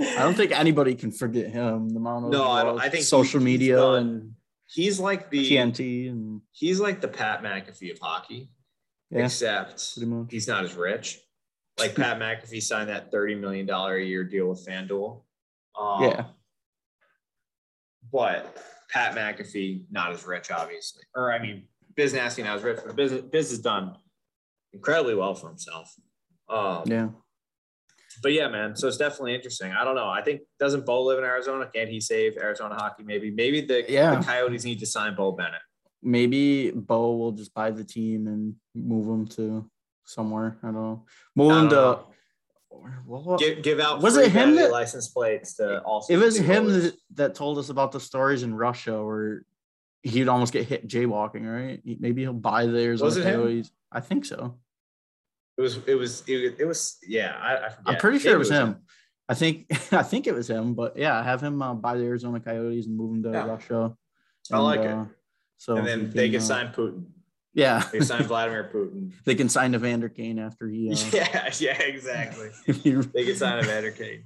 I don't think anybody can forget him. The amount of No, I don't- I think social he- media done. and he's like the TNT and he's like the Pat McAfee of hockey, yeah, except he's not as rich. Like Pat McAfee signed that thirty million dollar a year deal with FanDuel. Um, Yeah. but Pat McAfee not as rich, obviously. Or I mean, Biz Nasty not as rich, but Biz, Biz has done incredibly well for himself. Um, Yeah. But yeah, man. So it's definitely interesting. I don't know. I think doesn't Bo live in Arizona? Can't he save Arizona hockey? Maybe. Maybe the, Yeah. the Coyotes need to sign Beau Bennett. Maybe Bo will just buy the team and move him to somewhere. I don't know. Move I to. What- Give, give out Was it him that- license plates to also it was him that, that told us about the stories in Russia where he'd almost get hit jaywalking, right? Maybe he'll buy theirs Was it him? I think so. It was it was it, it was yeah. I. I'm pretty sure Maybe it was him. I think [laughs] I think it was him, but yeah, have him uh, buy the Arizona Coyotes and move him to Yeah. Russia. I like it. uh, So And then they can uh, sign Putin. Yeah, They sign Vladimir Putin. [laughs] they can sign Evander Kane after he. Uh, Yeah, [laughs] yeah, exactly. [laughs] They can sign Evander Kane.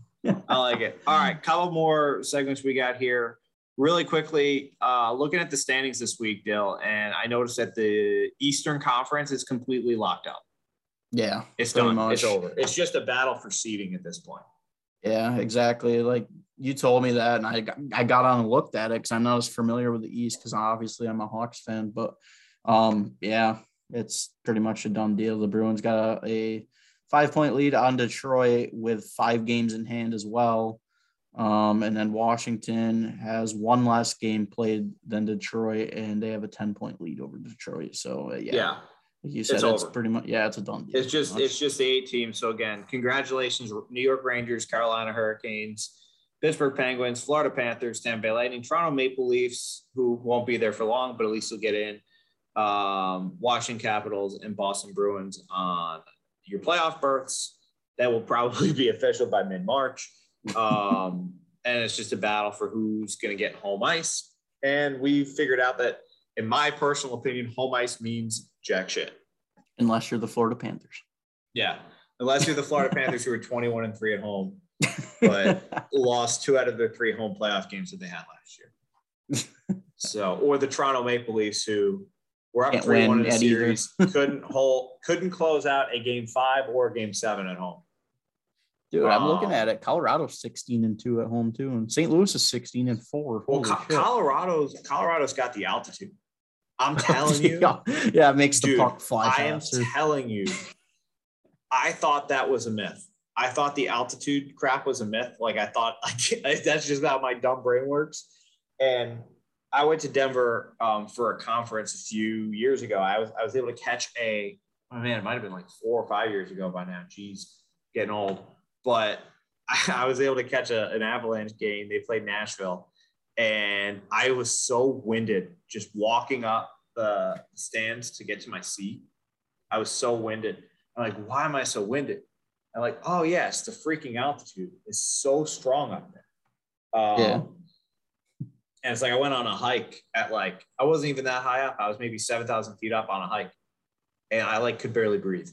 I like it. All right, couple more segments we got here. Really quickly, uh, looking at the standings this week, Dill, and I noticed that the Eastern Conference is completely locked up. yeah, It's done. much. It's over. It's just a battle for seeding at this point. Yeah, exactly. Like you told me that, and I got, I got on and looked at it because I'm not as familiar with the East because obviously I'm a Hawks fan. But um, yeah, it's pretty much a done deal. The Bruins got a, a five point lead on Detroit with five games in hand as well. Um, and then Washington has one less game played than Detroit, and they have a 10 point lead over Detroit. So, uh, yeah, Yeah. like you said, It's it's, pretty much, yeah, it's a done deal. It's just much. it's just the eight teams. So again, congratulations, New York Rangers, Carolina Hurricanes, Pittsburgh Penguins, Florida Panthers, Tampa Bay Lightning, Toronto Maple Leafs, who won't be there for long, but at least will get in. Um, Washington Capitals and Boston Bruins on your playoff berths. That will probably [laughs] be official by mid March. Um, [laughs] and it's just a battle for who's going to get home ice. And we figured out that, in my personal opinion, home ice means jack shit. unless you're the Florida Panthers. Yeah. Unless you're the Florida Panthers who were 21 and 3 at home, [laughs] But- lost two out of their three home playoff games that they had last year. so, or the Toronto Maple Leafs who were up Can't 3 1 win in the series, [laughs] couldn't hold, couldn't close out a game five or game seven at home. Dude, I'm looking Um, at it. Colorado's 16 and 2 at home too, and St. Louis is 16 and 4. Well, Co- Colorado's Colorado's got the altitude. I'm [laughs] telling you, yeah, yeah, it makes the Dude, puck fly I am faster. telling you, I thought that was a myth. I thought the altitude crap was a myth. Like I thought [laughs] like, that's just how my dumb brain works. And I went to Denver um, for a conference a few years ago. I was I was able to catch a oh man, it might have been like four or five years ago by now. Jeez, getting old. But I, [laughs] I was able to catch a, an Avalanche game. They played Nashville, and I was so winded just walking up the stands to get to my seat. I was so winded. I'm like, why am I so winded? I'm like, oh yes, the freaking altitude is so strong up there. Um, Yeah. And it's like I went on a hike at like I wasn't even that high up. I was maybe seven thousand feet up on a hike, and I like could barely breathe.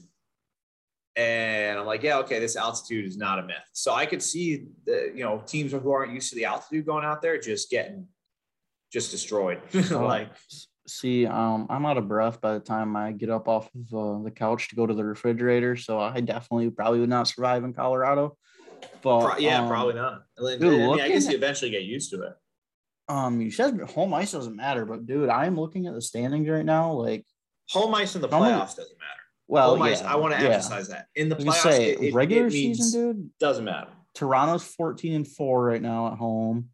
And I'm like, yeah, okay, this altitude is not a myth. So I could see the you know teams who aren't used to the altitude going out there just getting just destroyed. [laughs] like See, um, I'm out of breath by the time I get up off of uh, the couch to go to the refrigerator, so I definitely probably would not survive in Colorado. But Pro- yeah, um, probably not. Dude, I, mean, I guess you eventually get used to it. Um, you said home ice doesn't matter, but dude, I'm looking at the standings right now. Like, Home ice in the playoffs doesn't matter. well, Home ice, I want to yeah. emphasize that in the I was gonna playoffs, say it, regular it season, dude. doesn't matter. Toronto's 14 and 4 right now at home.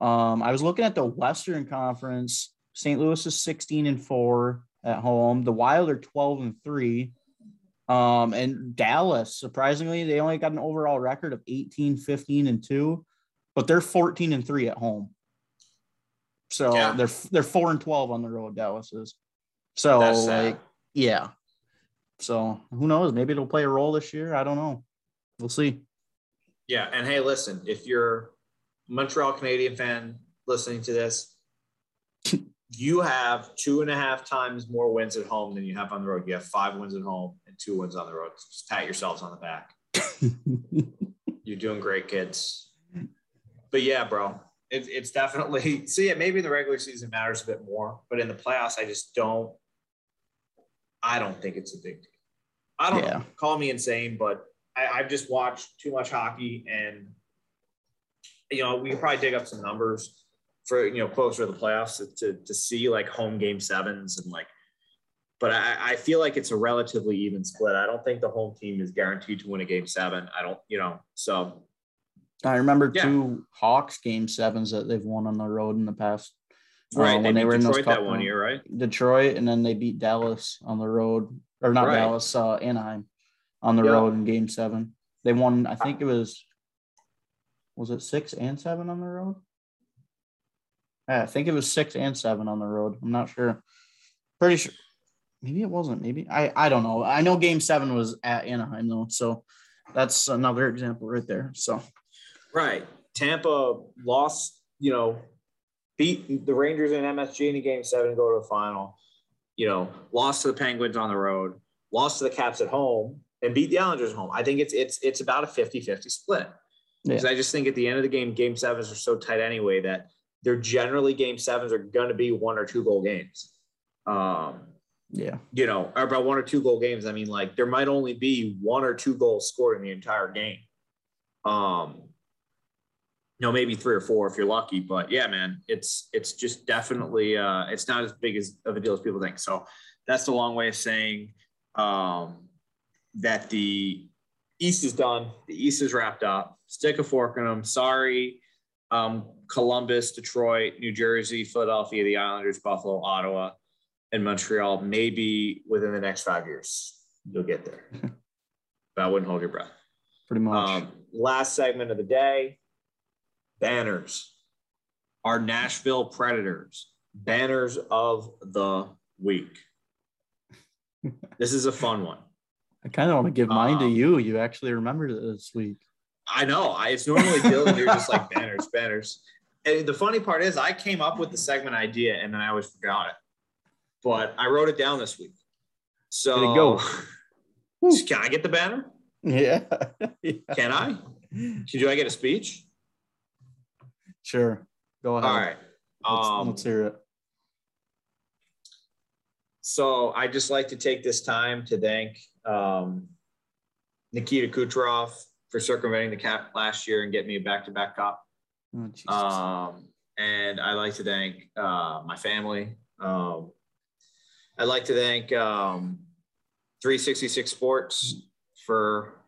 Um, I was looking at the Western Conference. St. Louis is 16 and 4 at home. The Wild are 12 and 3. Um, and Dallas, surprisingly, they only got an overall record of 18, 15, and 2, but they're 14 and 3 at home. So Yeah. they're they're 4 and 12 on the road, Dallas is. So That's sad. like, yeah. So who knows? Maybe it'll play a role this year. I don't know. We'll see. Yeah, and hey, listen, if you're a Montreal Canadian fan listening to this, [laughs] you have two and a half times more wins at home than you have on the road. You have five wins at home and two wins on the road. Just pat yourselves on the back. [laughs] You're doing great, kids. But yeah, bro, it, it's definitely [laughs] see it. Maybe in the regular season matters a bit more, but in the playoffs, I just don't. I don't think it's a big deal. I don't Yeah. know. Call me insane, but I, I've just watched too much hockey, and you know we could probably dig up some numbers for you know closer to the playoffs to, to, to see like home game sevens and like. But I, I feel like it's a relatively even split. I don't think the home team is guaranteed to win a game seven. I don't, you know, so I remember Yeah. two Hawks game sevens that they've won on the road in the past. uh, right. when they, they were in those Detroit that one year, right? Detroit, and then they beat Dallas on the road, or not Right. Dallas, uh, Anaheim on the Yeah. road in Game Seven. They won. I think it was. Was it six and seven on the road? Yeah, I think it was six and seven on the road. I'm not sure. Pretty sure. Maybe it wasn't. Maybe I. I don't know. I know Game Seven was at Anaheim though, so that's another example right there. So Right. Tampa lost, you know, beat the Rangers in MSG in a game seven and go to the final. You know, lost to the Penguins on the road, lost to the Caps at home, and beat the Islanders at home. I think it's it's it's about a 50-50 split. Because I just think at the end of the game, game sevens are so tight anyway that they're generally game sevens are gonna be one or two goal games. Um, yeah, you know, or about one or two goal games. I mean, like there might only be one or two goals scored in the entire game. Um, you know, maybe three or four if you're lucky. But yeah, man, it's it's just definitely uh, it's not as big as of a deal as people think. So that's the long way of saying um, that the East is done. The East is wrapped up. Stick a fork in them. Sorry, um, Columbus, Detroit, New Jersey, Philadelphia, the Islanders, Buffalo, Ottawa and Montreal, maybe within the next five years, you'll get there. [laughs] but I wouldn't hold your breath. pretty much. Um, last segment of the day banners. Our Nashville Predators, banners of the week. [laughs] This is a fun one. I kind of want to give mine to um, you. You actually remembered it this week. I know. I, it's normally Dylan. You're just like [laughs] banners, banners. And the funny part is, I came up with the segment idea and then I always forgot it. But I wrote it down this week. So Way to go. [laughs] Can I get the banner? Yeah. yeah. Can I? Do I get a speech? Sure. Go ahead. All right. Let's, Um, let's hear it. So I just like to take this time to thank um, Nikita Kucherov for circumventing the cap last year and getting me a back-to-back cup. Oh, Um, and I like to thank uh, my family. Um, I'd like to thank um, 366 Sports for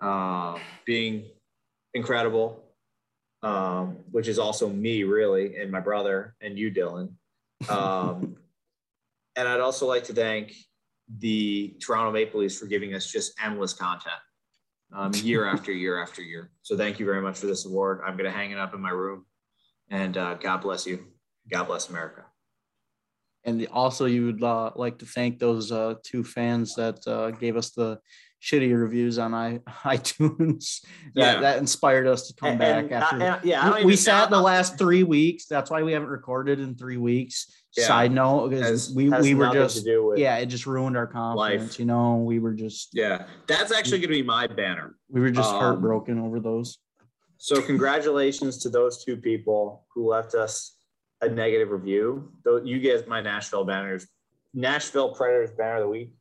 uh, being incredible, um, which is also me, really, and my brother, and you, Dylan. Um, [laughs] and I'd also like to thank the Toronto Maple Leafs for giving us just endless content um, year [laughs] after year after year. So thank you very much for this award. I'm going to hang it up in my room. And uh, God bless you. God bless America. and also, you would uh, like to thank those uh, two fans that uh, gave us the shitty reviews on I- [laughs] iTunes. that, Yeah. that inspired us to come And- back and- after. yeah, we, we sat the last three weeks. That's why we haven't recorded in three weeks. Yeah. Side note, because we, we were just do with- yeah, it just ruined our confidence. Life. You know, we were just Yeah, that's actually going to be my banner. we were just Um, heartbroken over those. So congratulations to those two people who left us a negative review. Though you guys, my Nashville banners, Nashville Predators banner of the week.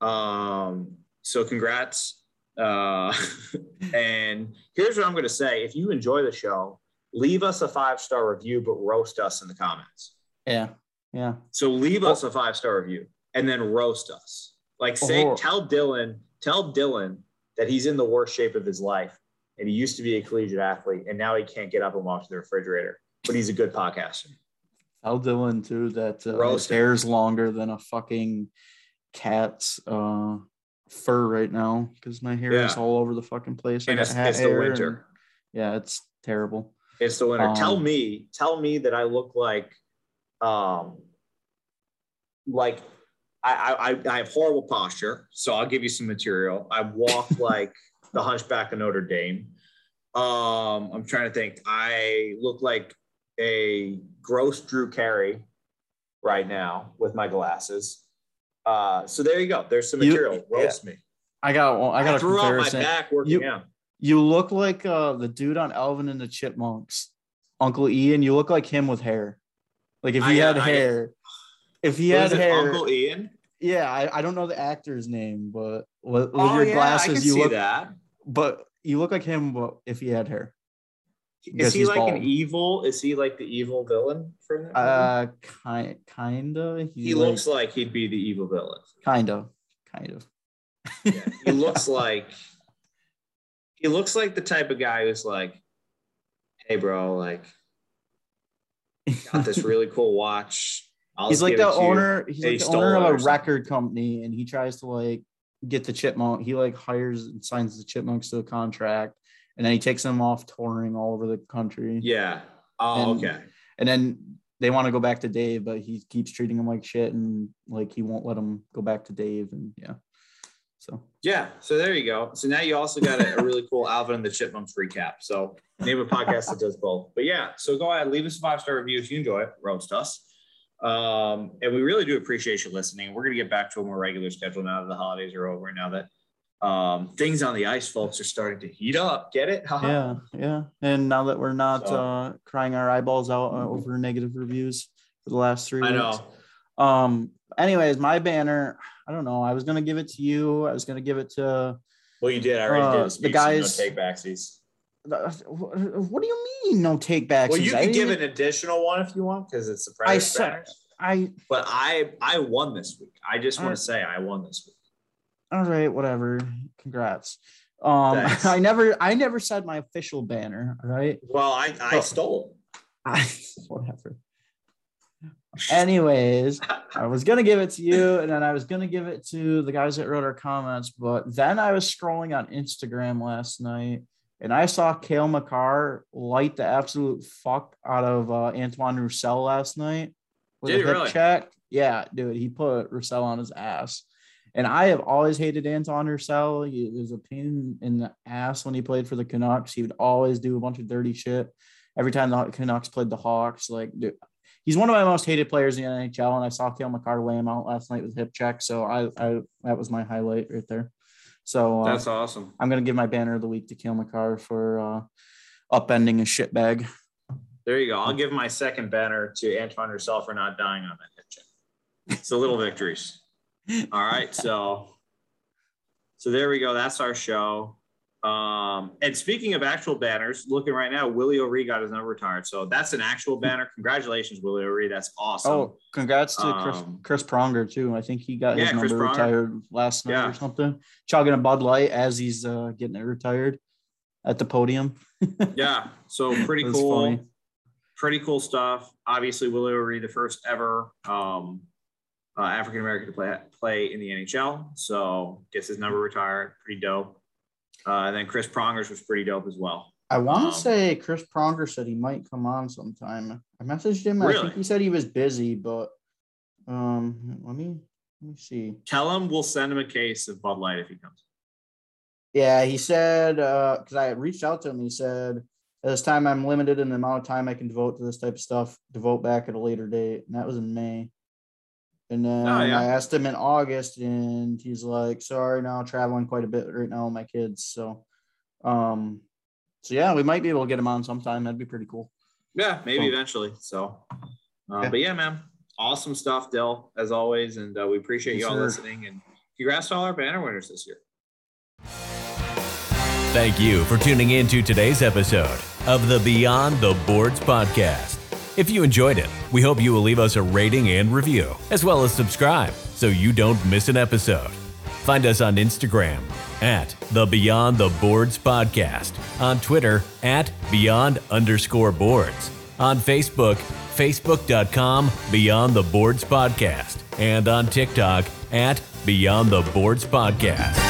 Um, so congrats. Uh, [laughs] and here's what I'm going to say: if you enjoy the show, leave us a five star review, but roast us in the comments. Yeah, yeah. So leave us a five star review and then roast us. Like say, Oh. tell Dylan, tell Dylan that he's in the worst shape of his life and he used to be a collegiate athlete and now he can't get up and walk to the refrigerator, but he's a good podcaster. Tell Dylan too that uh, Roast hair's longer than a fucking cat's uh, fur right now because my hair is all over the fucking place. And it's, it's the winter. yeah, it's terrible. It's the winter. Um, tell me, tell me that I look like, um, like I, I, I have horrible posture. So I'll give you some material. I walk [laughs] like the Hunchback of Notre Dame. Um, I'm trying to think. I look like a gross Drew Carey. right now with my glasses. Uh, so there you go. There's some You- material. Roast me. I got well, I got a threw out my comparison. back working You- out. You look like uh, the dude on Alvin and the Chipmunks, Uncle Ian. You look like him with hair. Like if he got- had I got- hair, if he had hair, Uncle Ian. yeah. I, I don't know the actor's name, but with, with oh, your yeah, I glasses, can you see look. that. But you look like him, but if he had hair. Is he like bald. an evil? Is he like the evil villain from that? Uh, kind, kinda. he like- looks like he'd be the evil villain. kinda, kind of. Yeah, he [laughs] looks like he looks like the type of guy who's like, "Hey, bro, like, got this really [laughs] cool watch. I'll he's like the to you." owner. He's Hey, like the owner of a record company, and he tries to like get the chipmunk. He like hires and signs the chipmunks to a contract, and then he takes them off touring all over the country. Yeah. Oh, And- okay. And then they want to go back to Dave, but he keeps treating him like shit, and like he won't let him go back to Dave. And yeah, so Yeah. So there you go. So now you also got a, a really cool Alvin and the Chipmunks recap. So name a podcast that does both. But yeah, so go ahead, leave us a five star review if you enjoy it. Roast us. Um, and we really do appreciate you listening. We're gonna get back to a more regular schedule now that the holidays are over. Now that um, things on the ice, folks, are starting to heat up. Get it? Yeah, yeah. And now that we're not So- uh, crying our eyeballs out uh, over negative reviews for the last three I weeks. know. Um. Anyways, my banner. I don't know. I was gonna give it to you. I was gonna give it to. Well, you did. I already Uh, did. the guys- so no take backsies. What do you mean? No take backs. Well, you I can give an additional one if you want because it's the I Predators said- I But I I won this week. I just want to say I won this week. All right. Whatever. Congrats. Um. Thanks. [laughs] I never. I never said my official banner. All right. Well, I I stole. I, [laughs] whatever. Anyways, I was gonna give it to you, and then I was gonna give it to the guys that wrote our comments, but then I was scrolling on Instagram last night, and I saw Cale Makar light the absolute fuck out of uh, Antoine Roussel last night with Did a he hip really? check. Yeah, dude, he put Roussel on his ass. And I have always hated Anton Roussel. He was a pain in the ass when he played for the Canucks. He would always do a bunch of dirty shit every time the Canucks played the Hawks. Like, dude, he's one of my most hated players in the NHL. And I saw Cale Makar lay him out last night with hip check. So I, I that was my highlight right there. So uh, That's awesome. I'm gonna give my banner of the week to Cale Makar for uh, upending a shit bag. There you go. I'll give my second banner to Antoine Roussel for not dying on that hip check. It's the little victories. All right, so so there we go. That's our show. Um, and speaking of actual banners, looking right now, Willie O'Ree got his number retired. So that's an actual banner. Congratulations, Willie O'Ree. That's awesome. Oh, congrats to Chris, Um, Chris Pronger too. I think he got his Yeah, Chris number retired last night Yeah. or something. Chugging a Bud Light as he's uh, getting it retired at the podium. [laughs] Yeah, so pretty cool. funny. Pretty cool stuff. Obviously, Willie O'Ree, the first ever um, uh, African American to play play in the NHL. So gets his number retired. Pretty dope. Uh, and then Chris Prongers was pretty dope as well. I want Um, to say Chris Pronger said he might come on sometime. I messaged him. I think he said he was busy, but um, let me let me see. Tell him we'll send him a case of Bud Light if he comes. Yeah, he said because I reached out to him. He said at this time I'm limited in the amount of time I can devote to this type of stuff. Devote back at a later date, and that was in May. And then Oh, yeah. I asked him in August, and he's like, "Sorry, now traveling quite a bit right now with my kids." So, um, so yeah, we might be able to get him on sometime. That'd be pretty cool. Yeah, maybe Cool. eventually. So, uh, Yeah. but yeah, man, awesome stuff, Dill, as always, and uh, we appreciate Yes, you all sir. listening. And congrats to all our banner winners this year. Thank you for tuning in to today's episode of the Beyond the Boards podcast. If you enjoyed it, we hope you will leave us a rating and review, as well as subscribe so you don't miss an episode. Find us on Instagram at the Beyond the Boards podcast, on Twitter at Beyond underscore boards, on Facebook, facebook.com Beyond the Boards podcast, and on TikTok at Beyond the Boards podcast.